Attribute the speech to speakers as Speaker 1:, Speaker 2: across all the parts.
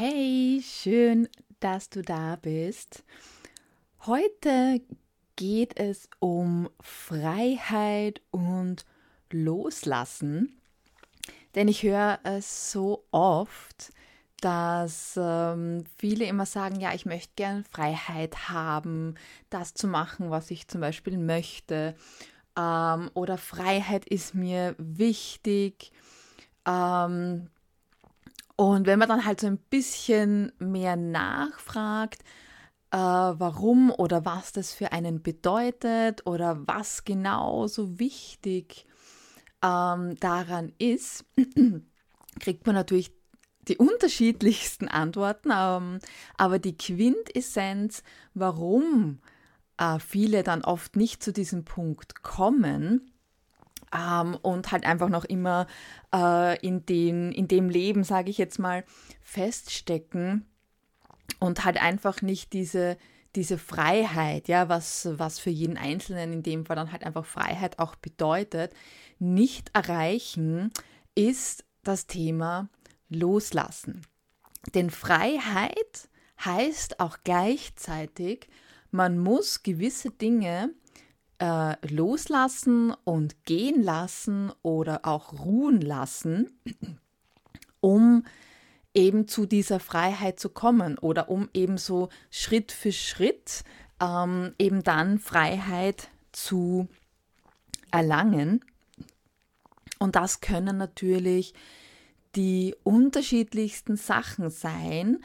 Speaker 1: Hey, schön, dass du da bist. Heute geht es um Freiheit und Loslassen. Denn ich höre es so oft, dass ähm, viele immer sagen, ja, ich möchte gern Freiheit haben, das zu machen, was ich zum Beispiel möchte. Ähm, oder Freiheit ist mir wichtig. Ähm, und wenn man dann halt so ein bisschen mehr nachfragt, äh, warum oder was das für einen bedeutet oder was genau so wichtig ähm, daran ist, kriegt man natürlich die unterschiedlichsten Antworten, ähm, aber die Quintessenz, warum äh, viele dann oft nicht zu diesem Punkt kommen, ähm, und halt einfach noch immer äh, in, den, in dem Leben, sage ich jetzt mal, feststecken und halt einfach nicht diese, diese Freiheit, ja, was, was für jeden Einzelnen in dem Fall dann halt einfach Freiheit auch bedeutet, nicht erreichen, ist das Thema Loslassen. Denn Freiheit heißt auch gleichzeitig, man muss gewisse Dinge äh, loslassen und gehen lassen oder auch ruhen lassen, um eben zu dieser Freiheit zu kommen oder um eben so Schritt für Schritt ähm, eben dann Freiheit zu erlangen. Und das können natürlich die unterschiedlichsten Sachen sein.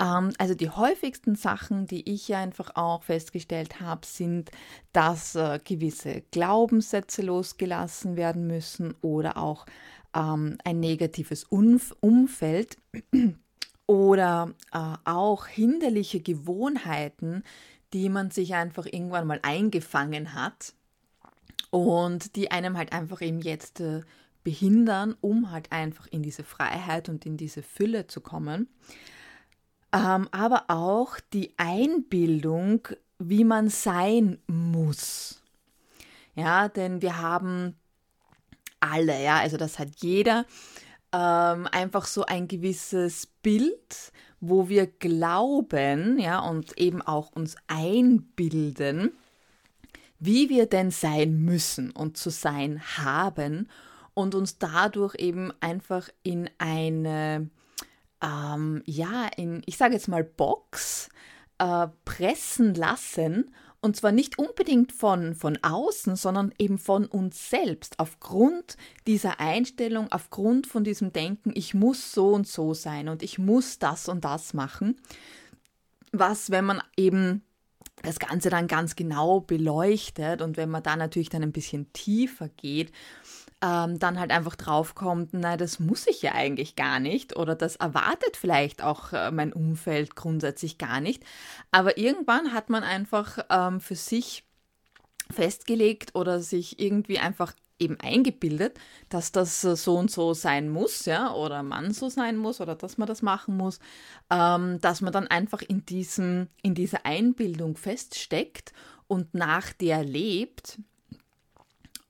Speaker 1: Ähm, also die häufigsten Sachen, die ich einfach auch festgestellt habe, sind, dass äh, gewisse Glaubenssätze losgelassen werden müssen oder auch ähm, ein negatives Umf Umfeld oder äh, auch hinderliche Gewohnheiten, die man sich einfach irgendwann mal eingefangen hat und die einem halt einfach eben jetzt äh, behindern, um halt einfach in diese Freiheit und in diese Fülle zu kommen. Ähm, aber auch die Einbildung, wie man sein muss. Ja, denn wir haben alle, ja, also das hat jeder, ähm, einfach so ein gewisses Bild, wo wir glauben, ja, und eben auch uns einbilden, wie wir denn sein müssen und zu sein haben und uns dadurch eben einfach in eine, ähm, ja, in, ich sage jetzt mal Box äh, pressen lassen. Und zwar nicht unbedingt von, von außen, sondern eben von uns selbst. Aufgrund dieser Einstellung, aufgrund von diesem Denken, ich muss so und so sein und ich muss das und das machen. Was, wenn man eben das Ganze dann ganz genau beleuchtet und wenn man da natürlich dann ein bisschen tiefer geht, ähm, dann halt einfach draufkommt, nein, das muss ich ja eigentlich gar nicht oder das erwartet vielleicht auch äh, mein Umfeld grundsätzlich gar nicht. Aber irgendwann hat man einfach ähm, für sich festgelegt oder sich irgendwie einfach eben eingebildet, dass das äh, so und so sein muss, ja, oder man so sein muss oder dass man das machen muss, ähm, dass man dann einfach in diesem, in dieser Einbildung feststeckt und nach der lebt,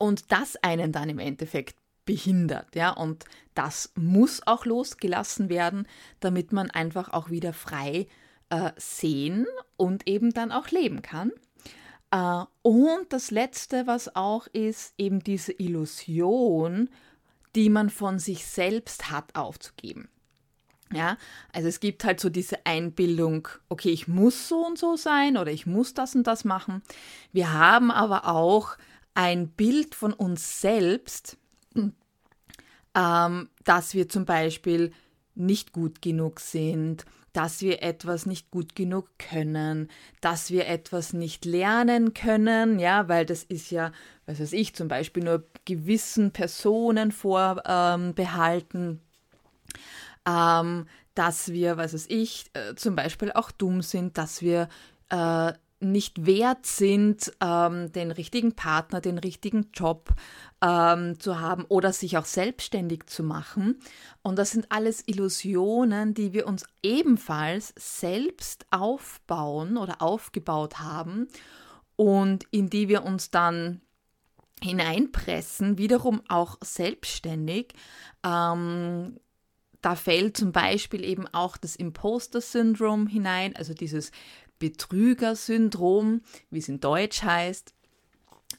Speaker 1: und das einen dann im Endeffekt behindert, ja, und das muss auch losgelassen werden, damit man einfach auch wieder frei äh, sehen und eben dann auch leben kann. Äh, und das Letzte, was auch ist, eben diese Illusion, die man von sich selbst hat, aufzugeben. Ja, also es gibt halt so diese Einbildung, okay, ich muss so und so sein oder ich muss das und das machen. Wir haben aber auch ein Bild von uns selbst, ähm, dass wir zum Beispiel nicht gut genug sind, dass wir etwas nicht gut genug können, dass wir etwas nicht lernen können, ja, weil das ist ja, was weiß ich, zum Beispiel nur gewissen Personen vorbehalten, ähm, dass wir, was weiß ich, äh, zum Beispiel auch dumm sind, dass wir äh, nicht wert sind, ähm, den richtigen Partner, den richtigen Job ähm, zu haben oder sich auch selbstständig zu machen. Und das sind alles Illusionen, die wir uns ebenfalls selbst aufbauen oder aufgebaut haben und in die wir uns dann hineinpressen, wiederum auch selbstständig. Ähm, da fällt zum Beispiel eben auch das Imposter-Syndrom hinein, also dieses Betrüger-Syndrom, wie es in Deutsch heißt,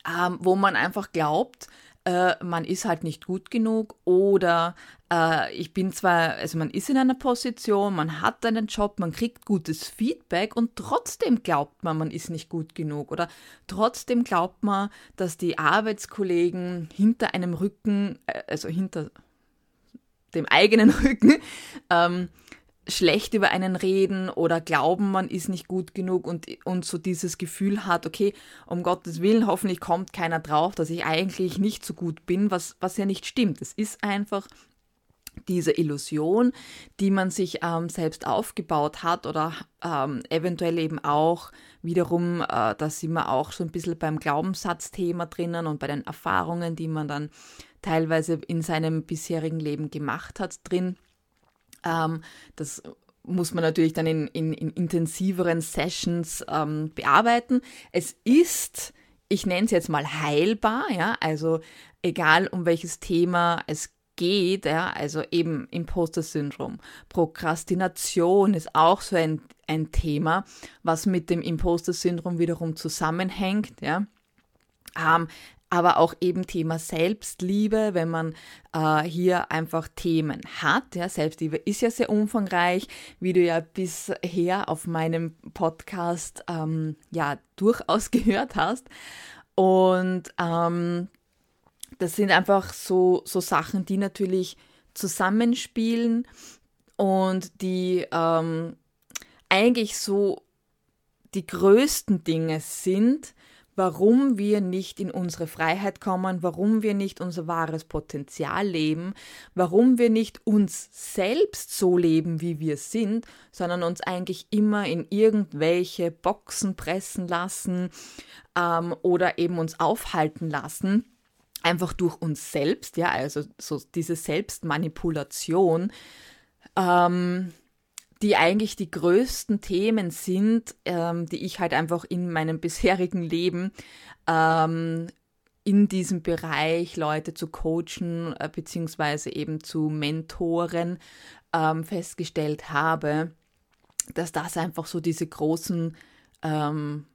Speaker 1: ähm, wo man einfach glaubt, äh, man ist halt nicht gut genug oder äh, ich bin zwar, also man ist in einer Position, man hat einen Job, man kriegt gutes Feedback und trotzdem glaubt man, man ist nicht gut genug oder trotzdem glaubt man, dass die Arbeitskollegen hinter einem Rücken, äh, also hinter dem eigenen Rücken, ähm, schlecht über einen reden oder glauben, man ist nicht gut genug und, und so dieses Gefühl hat, okay, um Gottes Willen, hoffentlich kommt keiner drauf, dass ich eigentlich nicht so gut bin, was, was ja nicht stimmt. Es ist einfach diese Illusion, die man sich ähm, selbst aufgebaut hat oder ähm, eventuell eben auch wiederum, äh, da sind wir auch so ein bisschen beim Glaubenssatzthema drinnen und bei den Erfahrungen, die man dann teilweise in seinem bisherigen Leben gemacht hat, drin. Ähm, das muss man natürlich dann in, in, in intensiveren Sessions ähm, bearbeiten. Es ist, ich nenne es jetzt mal heilbar, ja, also egal um welches Thema es geht, ja, also eben Imposter-Syndrom. Prokrastination ist auch so ein, ein Thema, was mit dem Imposter-Syndrom wiederum zusammenhängt, ja. Ähm, aber auch eben Thema Selbstliebe, wenn man äh, hier einfach Themen hat. Ja, Selbstliebe ist ja sehr umfangreich, wie du ja bisher auf meinem Podcast ähm, ja durchaus gehört hast. Und ähm, das sind einfach so, so Sachen, die natürlich zusammenspielen und die ähm, eigentlich so die größten Dinge sind, warum wir nicht in unsere Freiheit kommen, warum wir nicht unser wahres Potenzial leben, warum wir nicht uns selbst so leben, wie wir sind, sondern uns eigentlich immer in irgendwelche Boxen pressen lassen ähm, oder eben uns aufhalten lassen einfach durch uns selbst, ja, also so diese Selbstmanipulation, ähm, die eigentlich die größten Themen sind, ähm, die ich halt einfach in meinem bisherigen Leben ähm, in diesem Bereich Leute zu coachen äh, beziehungsweise eben zu Mentoren ähm, festgestellt habe, dass das einfach so diese großen ähm,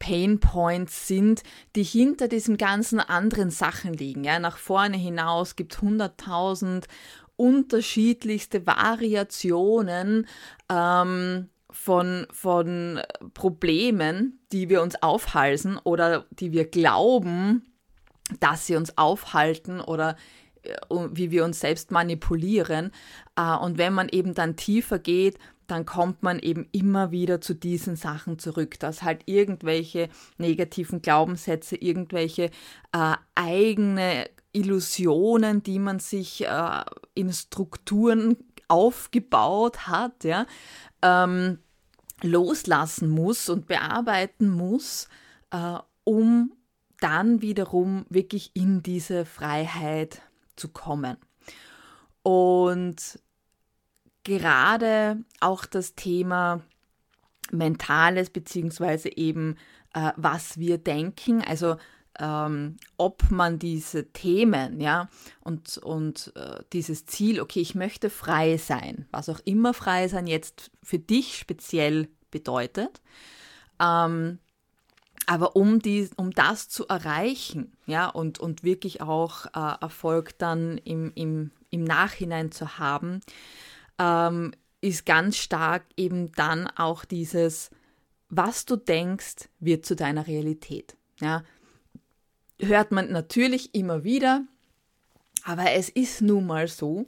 Speaker 1: Pain Points sind, die hinter diesen ganzen anderen Sachen liegen. Ja, nach vorne hinaus gibt es 100.000 unterschiedlichste Variationen ähm, von, von Problemen, die wir uns aufhalsen oder die wir glauben, dass sie uns aufhalten oder äh, wie wir uns selbst manipulieren. Äh, und wenn man eben dann tiefer geht, dann kommt man eben immer wieder zu diesen Sachen zurück, dass halt irgendwelche negativen Glaubenssätze, irgendwelche äh, eigene Illusionen, die man sich äh, in Strukturen aufgebaut hat, ja, ähm, loslassen muss und bearbeiten muss, äh, um dann wiederum wirklich in diese Freiheit zu kommen. Und gerade auch das Thema Mentales beziehungsweise eben äh, was wir denken, also ähm, ob man diese Themen, ja, und, und äh, dieses Ziel, okay, ich möchte frei sein, was auch immer frei sein jetzt für dich speziell bedeutet, ähm, aber um, die, um das zu erreichen, ja, und, und wirklich auch äh, Erfolg dann im, im, im Nachhinein zu haben, ähm, ist ganz stark eben dann auch dieses, was du denkst, wird zu deiner Realität. Ja, hört man natürlich immer wieder, aber es ist nun mal so,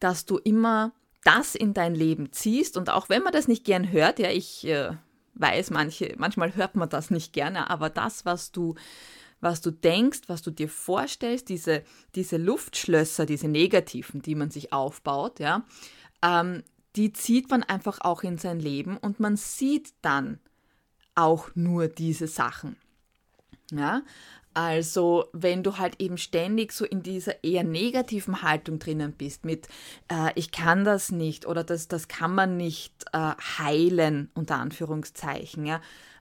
Speaker 1: dass du immer das in dein Leben ziehst und auch wenn man das nicht gern hört, ja, ich äh, weiß, manche, manchmal hört man das nicht gerne, aber das, was du was du denkst, was du dir vorstellst, diese, diese Luftschlösser, diese negativen, die man sich aufbaut, ja, ähm, die zieht man einfach auch in sein Leben und man sieht dann auch nur diese Sachen. Ja, also wenn du halt eben ständig so in dieser eher negativen Haltung drinnen bist mit äh, ich kann das nicht oder das, das kann man nicht äh, heilen, unter Anführungszeichen, ja,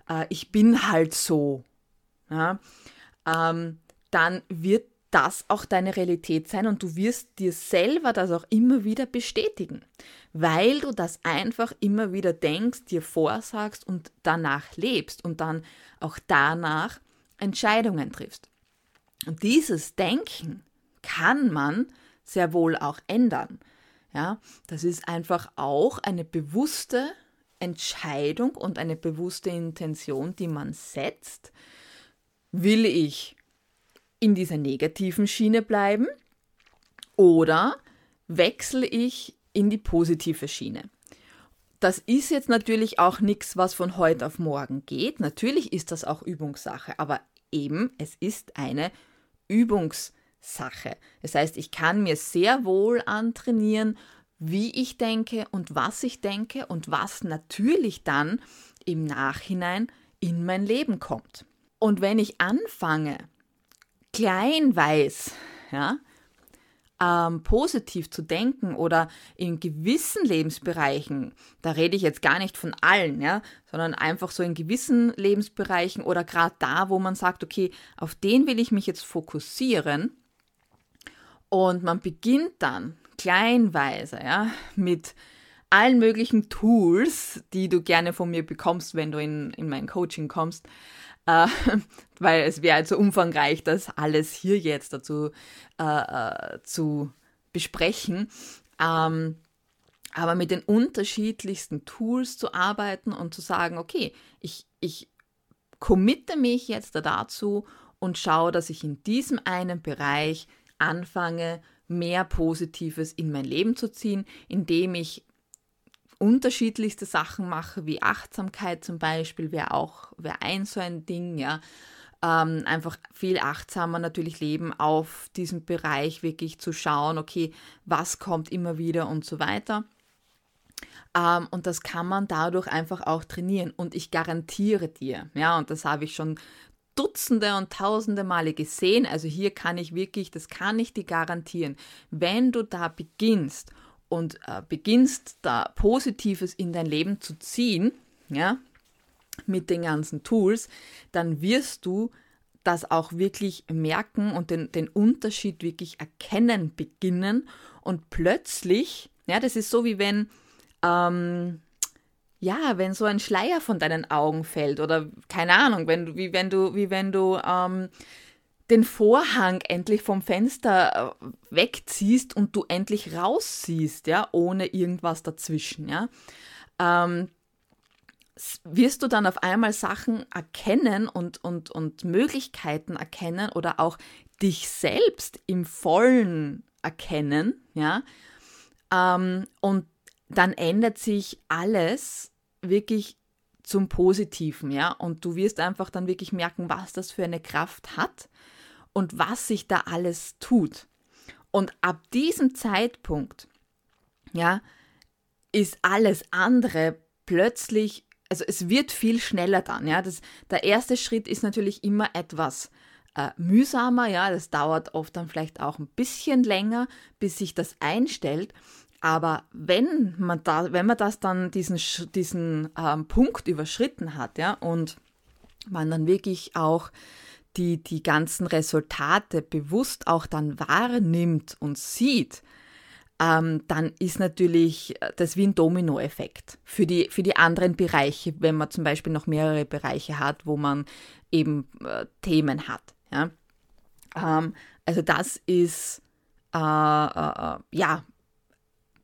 Speaker 1: äh, ich bin halt so, ja, ähm, dann wird das auch deine Realität sein und du wirst dir selber das auch immer wieder bestätigen, weil du das einfach immer wieder denkst, dir vorsagst und danach lebst und dann auch danach Entscheidungen triffst. Und dieses Denken kann man sehr wohl auch ändern. Ja, das ist einfach auch eine bewusste Entscheidung und eine bewusste Intention, die man setzt. Will ich in dieser negativen Schiene bleiben oder wechsle ich in die positive Schiene? Das ist jetzt natürlich auch nichts, was von heute auf morgen geht. Natürlich ist das auch Übungssache, aber eben, es ist eine Übungssache. Das heißt, ich kann mir sehr wohl antrainieren, wie ich denke und was ich denke und was natürlich dann im Nachhinein in mein Leben kommt. Und wenn ich anfange, klein weiß, ja, ähm, positiv zu denken oder in gewissen Lebensbereichen, da rede ich jetzt gar nicht von allen, ja, sondern einfach so in gewissen Lebensbereichen oder gerade da, wo man sagt, okay, auf den will ich mich jetzt fokussieren. Und man beginnt dann kleinweise, ja, mit allen möglichen Tools, die du gerne von mir bekommst, wenn du in, in mein Coaching kommst, äh, weil es wäre halt so umfangreich, das alles hier jetzt dazu äh, äh, zu besprechen. Ähm, aber mit den unterschiedlichsten Tools zu arbeiten und zu sagen, okay, ich, ich committe mich jetzt dazu und schaue, dass ich in diesem einen Bereich anfange, mehr Positives in mein Leben zu ziehen, indem ich unterschiedlichste Sachen mache, wie Achtsamkeit zum Beispiel, wäre auch wäre ein so ein Ding, ja. Ähm, einfach viel achtsamer natürlich leben auf diesem Bereich, wirklich zu schauen, okay, was kommt immer wieder und so weiter. Ähm, und das kann man dadurch einfach auch trainieren. Und ich garantiere dir, ja, und das habe ich schon Dutzende und Tausende Male gesehen. Also hier kann ich wirklich, das kann ich dir garantieren, wenn du da beginnst und äh, beginnst da Positives in dein Leben zu ziehen, ja, mit den ganzen Tools, dann wirst du das auch wirklich merken und den, den Unterschied wirklich erkennen beginnen und plötzlich, ja, das ist so wie wenn, ähm, ja, wenn so ein Schleier von deinen Augen fällt oder keine Ahnung, wenn du, wie wenn du, wie wenn du ähm, den Vorhang endlich vom Fenster äh, wegziehst und du endlich raussiehst, ja, ohne irgendwas dazwischen, ja. Ähm, wirst du dann auf einmal Sachen erkennen und, und, und Möglichkeiten erkennen oder auch dich selbst im Vollen erkennen, ja. Ähm, und dann ändert sich alles wirklich zum Positiven, ja. Und du wirst einfach dann wirklich merken, was das für eine Kraft hat und was sich da alles tut. Und ab diesem Zeitpunkt, ja, ist alles andere plötzlich, also es wird viel schneller dann, ja. Das, der erste Schritt ist natürlich immer etwas äh, mühsamer, ja. Das dauert oft dann vielleicht auch ein bisschen länger, bis sich das einstellt. Aber wenn man da, wenn man das dann diesen, diesen ähm, Punkt überschritten hat, ja, und man dann wirklich auch die, die ganzen Resultate bewusst auch dann wahrnimmt und sieht, ähm, dann ist natürlich das wie ein Dominoeffekt für die, für die anderen Bereiche, wenn man zum Beispiel noch mehrere Bereiche hat, wo man eben äh, Themen hat. Ja? Ähm, also das ist äh, äh, äh ja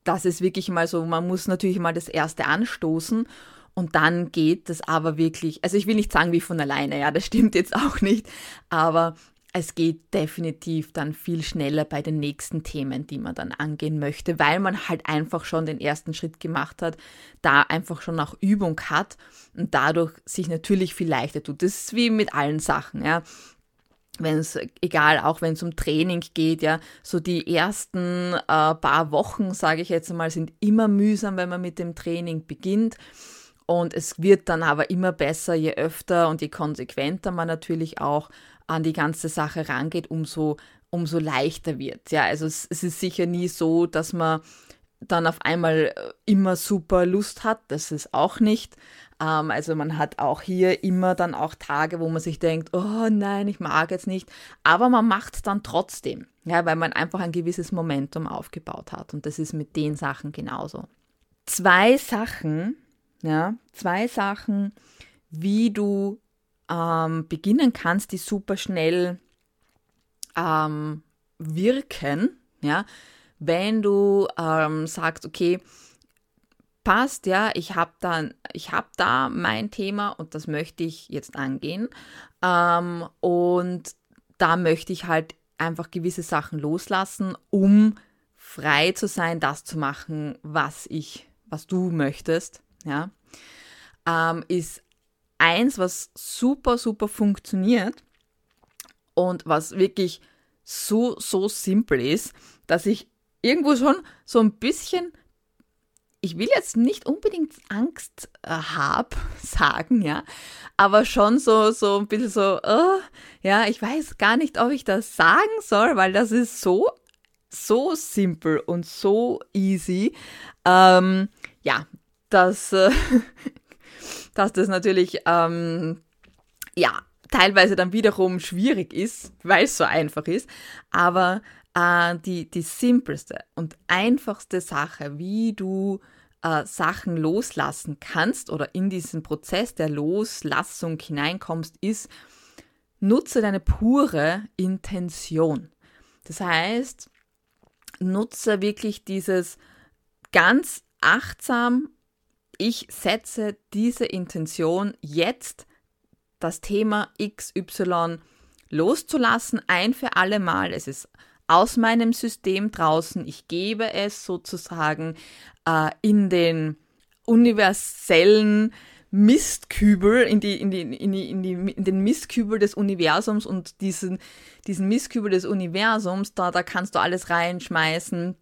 Speaker 1: das ist wirklich mal so, man muss natürlich mal das erste anstoßen und dann geht das aber wirklich, also ich will nicht sagen wie von alleine, ja, das stimmt jetzt auch nicht, aber es geht definitiv dann viel schneller bei den nächsten Themen, die man dann angehen möchte, weil man halt einfach schon den ersten Schritt gemacht hat, da einfach schon auch Übung hat und dadurch sich natürlich viel leichter tut. Das ist wie mit allen Sachen, ja wenn es, egal, auch wenn es um Training geht, ja, so die ersten äh, paar Wochen, sage ich jetzt mal, sind immer mühsam, wenn man mit dem Training beginnt. Und es wird dann aber immer besser, je öfter und je konsequenter man natürlich auch an die ganze Sache rangeht, umso, umso leichter wird. Ja, also es, es ist sicher nie so, dass man dann auf einmal äh, immer super Lust hat. Das ist auch nicht. Ähm, also man hat auch hier immer dann auch Tage, wo man sich denkt, oh nein, ich mag jetzt nicht. Aber man macht es dann trotzdem, ja, weil man einfach ein gewisses Momentum aufgebaut hat. Und das ist mit den Sachen genauso. Zwei Sachen, ja, zwei Sachen, wie du ähm, beginnen kannst, die super schnell ähm, wirken, ja, wenn du ähm, sagst, okay, passt, ja, ich habe da, ich da mein Thema und das möchte ich jetzt angehen. Ähm, und da möchte ich halt einfach gewisse Sachen loslassen, um frei zu sein, das zu machen, was ich, was du möchtest, ja, ähm, ist eins, was super, super funktioniert und was wirklich so, so simpel ist, dass ich irgendwo schon so ein bisschen, ich will jetzt nicht unbedingt Angst äh, hab, sagen, ja, aber schon so, so ein bisschen so, oh, ja, ich weiß gar nicht, ob ich das sagen soll, weil das ist so, so simpel und so easy. Ähm, ja, dass, äh, dass das natürlich, ähm, ja, teilweise dann wiederum schwierig ist, weil es so einfach ist. Aber äh, die, die simpelste und einfachste Sache, wie du äh, Sachen loslassen kannst oder in diesen Prozess der Loslassung hineinkommst, ist, nutze deine pure Intention. Das heißt, nutze wirklich dieses ganz achtsam, ich setze diese Intention jetzt, das Thema XY loszulassen, ein für alle Mal. Es ist aus meinem System draußen. Ich gebe es sozusagen äh, in den universellen Mistkübel, in, die, in, die, in, die, in, die, in den Mistkübel des Universums und diesen, diesen Mistkübel des Universums, da, da kannst du alles reinschmeißen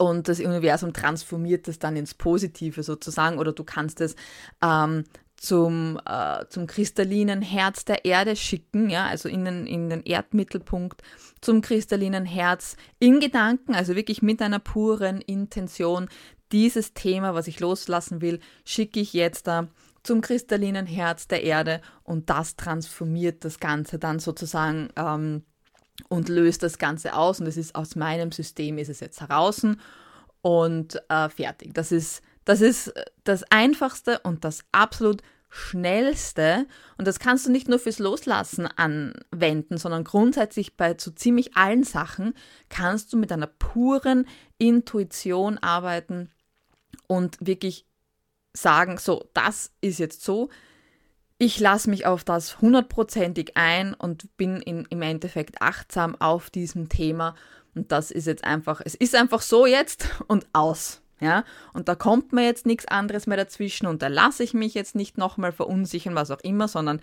Speaker 1: und das Universum transformiert es dann ins Positive sozusagen. Oder du kannst es ähm, zum, äh, zum kristallinen Herz der Erde schicken, ja, also in den, in den Erdmittelpunkt, zum kristallinen Herz in Gedanken, also wirklich mit einer puren Intention, dieses Thema, was ich loslassen will, schicke ich jetzt da zum kristallinen Herz der Erde und das transformiert das Ganze dann sozusagen ähm, und löst das Ganze aus und es ist aus meinem System ist es jetzt heraus und äh, fertig. Das ist das ist äh, das Einfachste und das absolut Schnellste. Und das kannst du nicht nur fürs Loslassen anwenden, sondern grundsätzlich bei so ziemlich allen Sachen kannst du mit einer puren Intuition arbeiten und wirklich sagen, so, das ist jetzt so. Ich lasse mich auf das hundertprozentig ein und bin in, im Endeffekt achtsam auf diesem Thema. Und das ist jetzt einfach, es ist einfach so jetzt und aus. Ja, und da kommt mir jetzt nichts anderes mehr dazwischen und da lasse ich mich jetzt nicht nochmal verunsichern, was auch immer, sondern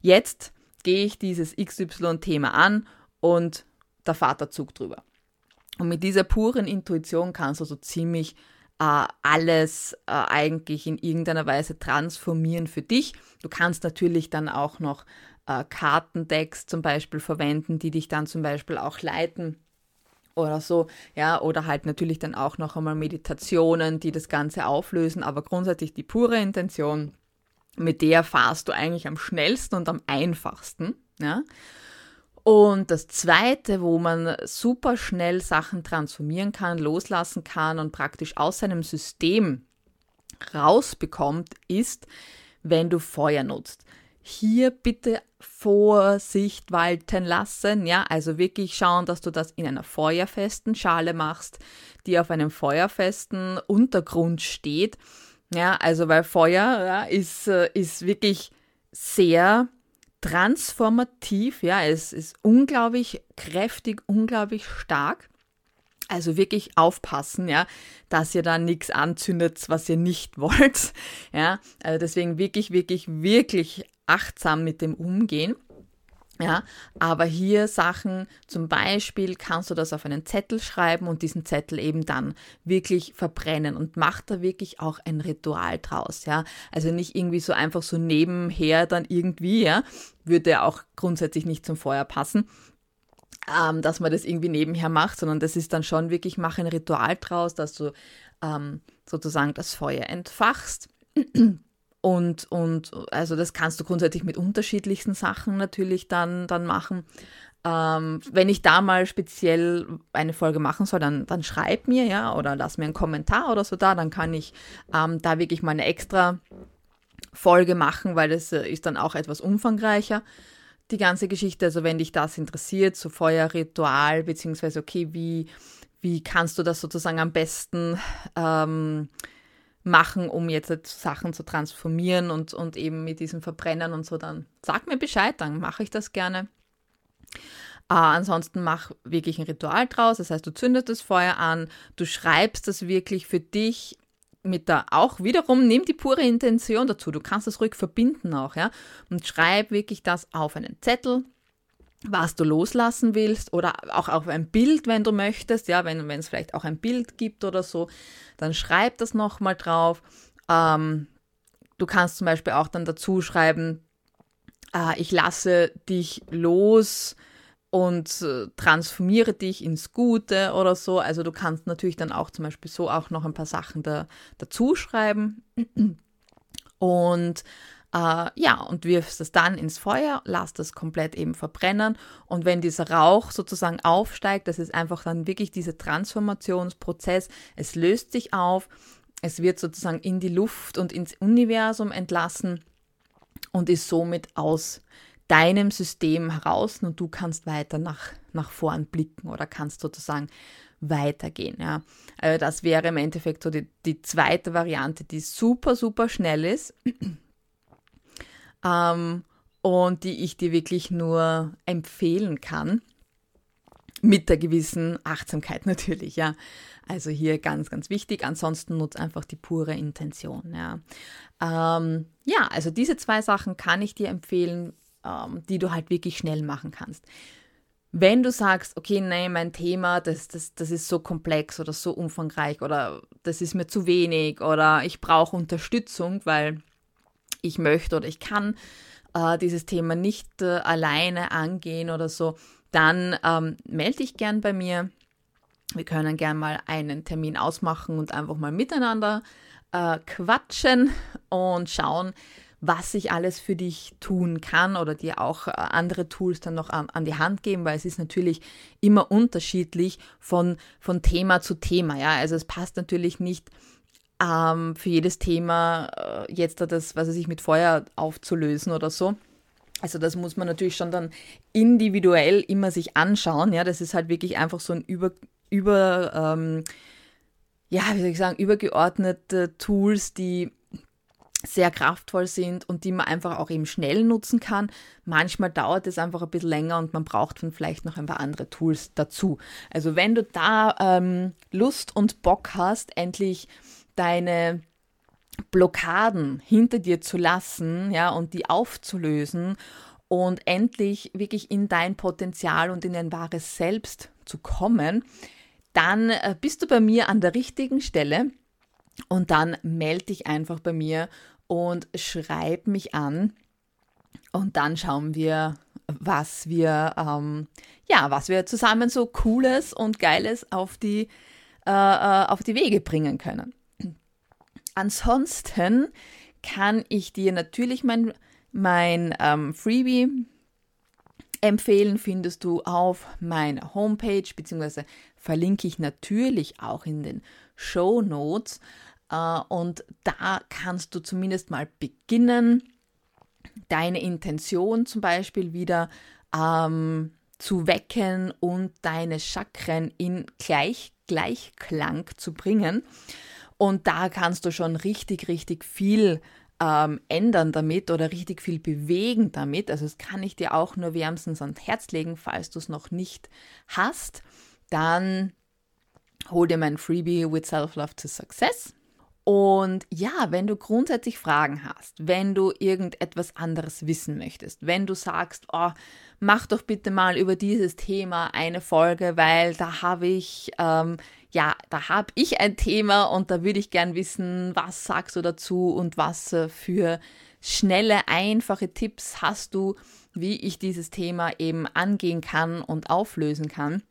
Speaker 1: jetzt gehe ich dieses XY-Thema an und der Zug drüber. Und mit dieser puren Intuition kannst du so ziemlich äh, alles äh, eigentlich in irgendeiner Weise transformieren für dich. Du kannst natürlich dann auch noch äh, Kartendecks zum Beispiel verwenden, die dich dann zum Beispiel auch leiten oder so, ja, oder halt natürlich dann auch noch einmal Meditationen, die das Ganze auflösen, aber grundsätzlich die pure Intention, mit der fahrst du eigentlich am schnellsten und am einfachsten, ja. Und das zweite, wo man super schnell Sachen transformieren kann, loslassen kann und praktisch aus seinem System rausbekommt, ist, wenn du Feuer nutzt. Hier bitte Vorsicht walten lassen, ja, also wirklich schauen, dass du das in einer feuerfesten Schale machst, die auf einem feuerfesten Untergrund steht, ja, also weil Feuer ja, ist, äh, ist wirklich sehr transformativ, ja, es ist unglaublich kräftig, unglaublich stark. Also wirklich aufpassen, ja, dass ihr da nichts anzündet, was ihr nicht wollt. Ja, also deswegen wirklich, wirklich, wirklich achtsam mit dem umgehen. Ja, aber hier Sachen, zum Beispiel kannst du das auf einen Zettel schreiben und diesen Zettel eben dann wirklich verbrennen und mach da wirklich auch ein Ritual draus, ja. Also nicht irgendwie so einfach so nebenher dann irgendwie, ja, würde ja auch grundsätzlich nicht zum Feuer passen. ähm, dass man das irgendwie nebenher macht, sondern das ist dann schon wirklich, mach ein Ritual draus, dass du ähm, sozusagen das Feuer entfachst. Und, und also das kannst du grundsätzlich mit unterschiedlichsten Sachen natürlich dann, dann machen. Ähm, wenn ich da mal speziell eine Folge machen soll, dann, dann schreib mir, ja, oder lass mir einen Kommentar oder so da, dann kann ich ähm, da wirklich mal eine extra Folge machen, weil das äh, ist dann auch etwas umfangreicher, die ganze Geschichte. Also wenn dich das interessiert, so Feuerritual, beziehungsweise okay, wie, wie kannst du das sozusagen am besten ähm, machen, um jetzt Sachen zu transformieren und, und eben mit diesem Verbrennen und so, dann sag mir Bescheid, dann mache ich das gerne. Äh, ansonsten mach wirklich ein Ritual draus. Das heißt, du zündest das Feuer an, du schreibst das wirklich für dich mit der auch wiederum, nimm die pure Intention dazu. Du kannst das ruhig verbinden auch, ja. Und schreib wirklich das auf einen Zettel, was du loslassen willst oder auch auf ein Bild, wenn du möchtest, ja, wenn, wenn es vielleicht auch ein Bild gibt oder so, dann schreib das nochmal drauf. Ähm, du kannst zum Beispiel auch dann dazu schreiben, äh, ich lasse dich los und äh, transformiere dich ins Gute oder so. Also du kannst natürlich dann auch zum Beispiel so auch noch ein paar Sachen da, dazu schreiben. Und äh, ja, und wirfst es dann ins Feuer, lass das komplett eben verbrennen. Und wenn dieser Rauch sozusagen aufsteigt, das ist einfach dann wirklich dieser Transformationsprozess. Es löst sich auf, es wird sozusagen in die Luft und ins Universum entlassen und ist somit aus deinem System heraus und du kannst weiter nach, nach vorn blicken oder kannst sozusagen weitergehen. Ja. Also das wäre im Endeffekt so die, die zweite Variante, die super, super schnell ist ähm, und die ich dir wirklich nur empfehlen kann. Mit der gewissen Achtsamkeit natürlich, ja. Also hier ganz, ganz wichtig. Ansonsten nutzt einfach die pure Intention. Ja. Ähm, ja, also diese zwei Sachen kann ich dir empfehlen, ähm, die du halt wirklich schnell machen kannst. Wenn du sagst, okay, nein, mein Thema, das, das, das ist so komplex oder so umfangreich oder das ist mir zu wenig oder ich brauche Unterstützung, weil ich möchte oder ich kann äh, dieses Thema nicht äh, alleine angehen oder so, dann ähm, melde dich gern bei mir. Wir können gern mal einen Termin ausmachen und einfach mal miteinander äh, quatschen und schauen, was ich alles für dich tun kann oder dir auch äh, andere Tools dann noch an, an, die Hand geben, weil es ist natürlich immer unterschiedlich von, von Thema zu Thema. Ja, also es passt natürlich nicht ähm, für jedes Thema äh, jetzt das, was er sich mit Feuer aufzulösen oder so. Also das muss man natürlich schon dann individuell immer sich anschauen. Ja, das ist halt wirklich einfach so ein über, über ähm, ja, wie soll ich sagen, übergeordnete Tools, die sehr kraftvoll sind und die man einfach auch eben schnell nutzen kann. Manchmal dauert es einfach ein bisschen länger und man braucht dann vielleicht noch ein paar andere Tools dazu. Also wenn du da ähm, Lust und Bock hast, endlich deine Blockaden hinter dir zu lassen, ja, und die aufzulösen und endlich wirklich in dein Potenzial und in dein wahres Selbst zu kommen, dann äh, bist du bei mir an der richtigen Stelle und dann melde dich einfach bei mir und schreib mich an und dann schauen wir, was wir, ähm, ja, was wir zusammen so Cooles und Geiles auf die, äh, äh auf die Wege bringen können. Ansonsten kann ich dir natürlich mein, mein ähm, Freebie empfehlen, findest du auf meiner Homepage, beziehungsweise verlinke ich natürlich auch in den Show Notes. Äh, und da kannst du zumindest mal beginnen, deine Intention zum Beispiel wieder ähm, zu wecken und deine Chakren in Gleich Gleichklang zu bringen. Und da kannst du schon richtig, richtig viel ähm, ändern damit oder richtig viel bewegen damit. Also das kann ich dir auch nur wärmstens ans Herz legen, falls du es noch nicht hast. Dann hol dir mein Freebie with Self-Love to Success. Und ja, wenn du grundsätzlich Fragen hast, wenn du irgendetwas anderes wissen möchtest, wenn du sagst, oh, mach doch bitte mal über dieses Thema eine Folge, weil da habe ich, ähm, ja, da habe ich ein Thema und da würde ich gern wissen, was sagst du dazu und was äh, für schnelle, einfache Tipps hast du, wie ich dieses Thema eben angehen kann und auflösen kann,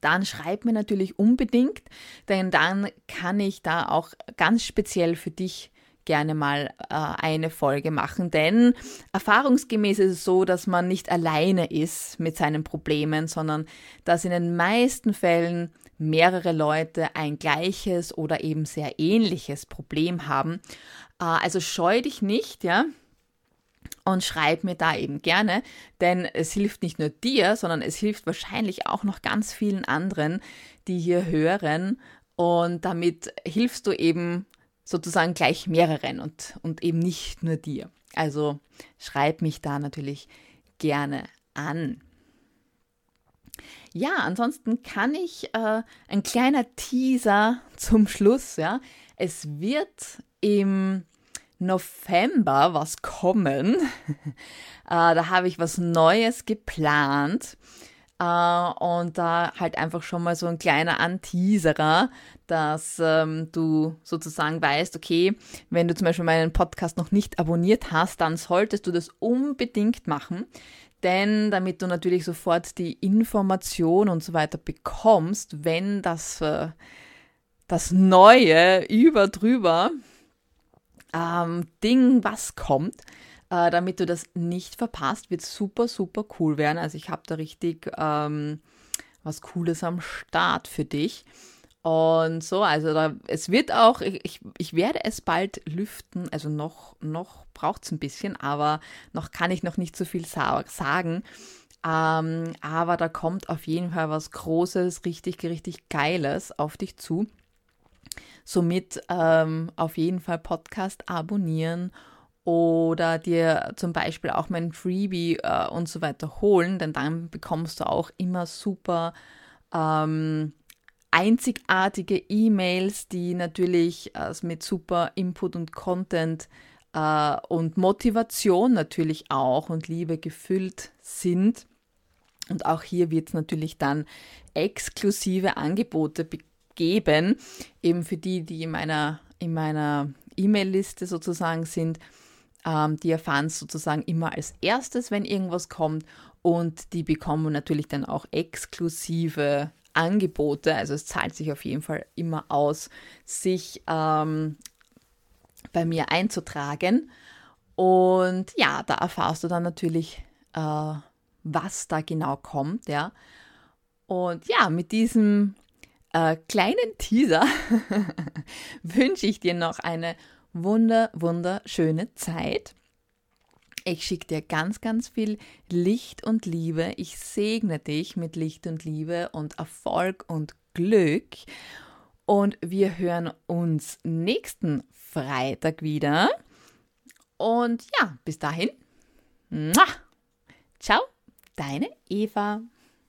Speaker 1: dann schreib mir natürlich unbedingt, denn dann kann ich da auch ganz speziell für dich gerne mal äh, eine Folge machen, denn erfahrungsgemäß ist es so, dass man nicht alleine ist mit seinen Problemen, sondern dass in den meisten Fällen mehrere Leute ein gleiches oder eben sehr ähnliches Problem haben. Äh, also scheu dich nicht, ja, und schreib mir da eben gerne, denn es hilft nicht nur dir, sondern es hilft wahrscheinlich auch noch ganz vielen anderen, die hier hören und damit hilfst du eben sozusagen gleich mehreren und, und eben nicht nur dir. Also schreib mich da natürlich gerne an. Ja, ansonsten kann ich äh, ein kleiner Teaser zum Schluss, ja. Es wird im November was kommen. äh, da habe ich was Neues geplant. Äh, und da halt einfach schon mal so ein kleiner Anteaserer, dass ähm, du sozusagen weißt, okay, wenn du zum Beispiel meinen Podcast noch nicht abonniert hast, dann solltest du das unbedingt machen. Denn damit du natürlich sofort die Information und so weiter bekommst, wenn das, äh, das neue über drüber ähm, Ding, was kommt, äh, damit du das nicht verpasst, wird super, super cool werden. Also ich habe da richtig ähm, was Cooles am Start für dich. Und so, also da, es wird auch, ich, ich werde es bald lüften, also noch, noch braucht es ein bisschen, aber noch kann ich noch nicht so viel sa sagen. Ähm, aber da kommt auf jeden Fall was Großes, richtig, richtig Geiles auf dich zu. Somit ähm, auf jeden Fall Podcast abonnieren oder dir zum Beispiel auch mein Freebie äh, und so weiter holen, denn dann bekommst du auch immer super ähm, einzigartige E-Mails, die natürlich äh, mit super Input und Content äh, und Motivation natürlich auch und Liebe gefüllt sind. Und auch hier wird es natürlich dann exklusive Angebote geben, eben für die, die in meiner in meiner E-Mail-Liste sozusagen sind, ähm, die erfahren es sozusagen immer als erstes, wenn irgendwas kommt und die bekommen natürlich dann auch exklusive Angebote. Also es zahlt sich auf jeden Fall immer aus, sich ähm, bei mir einzutragen. Und ja, da erfahrst du dann natürlich, äh, was da genau kommt, ja. Und ja, mit diesem äh, kleinen Teaser wünsche ich dir noch eine wunder, wunderschöne Zeit. Ich schicke dir ganz, ganz viel Licht und Liebe. Ich segne dich mit Licht und Liebe und Erfolg und Glück. Und wir hören uns nächsten Freitag wieder. Und ja, bis dahin. Ciao, deine Eva.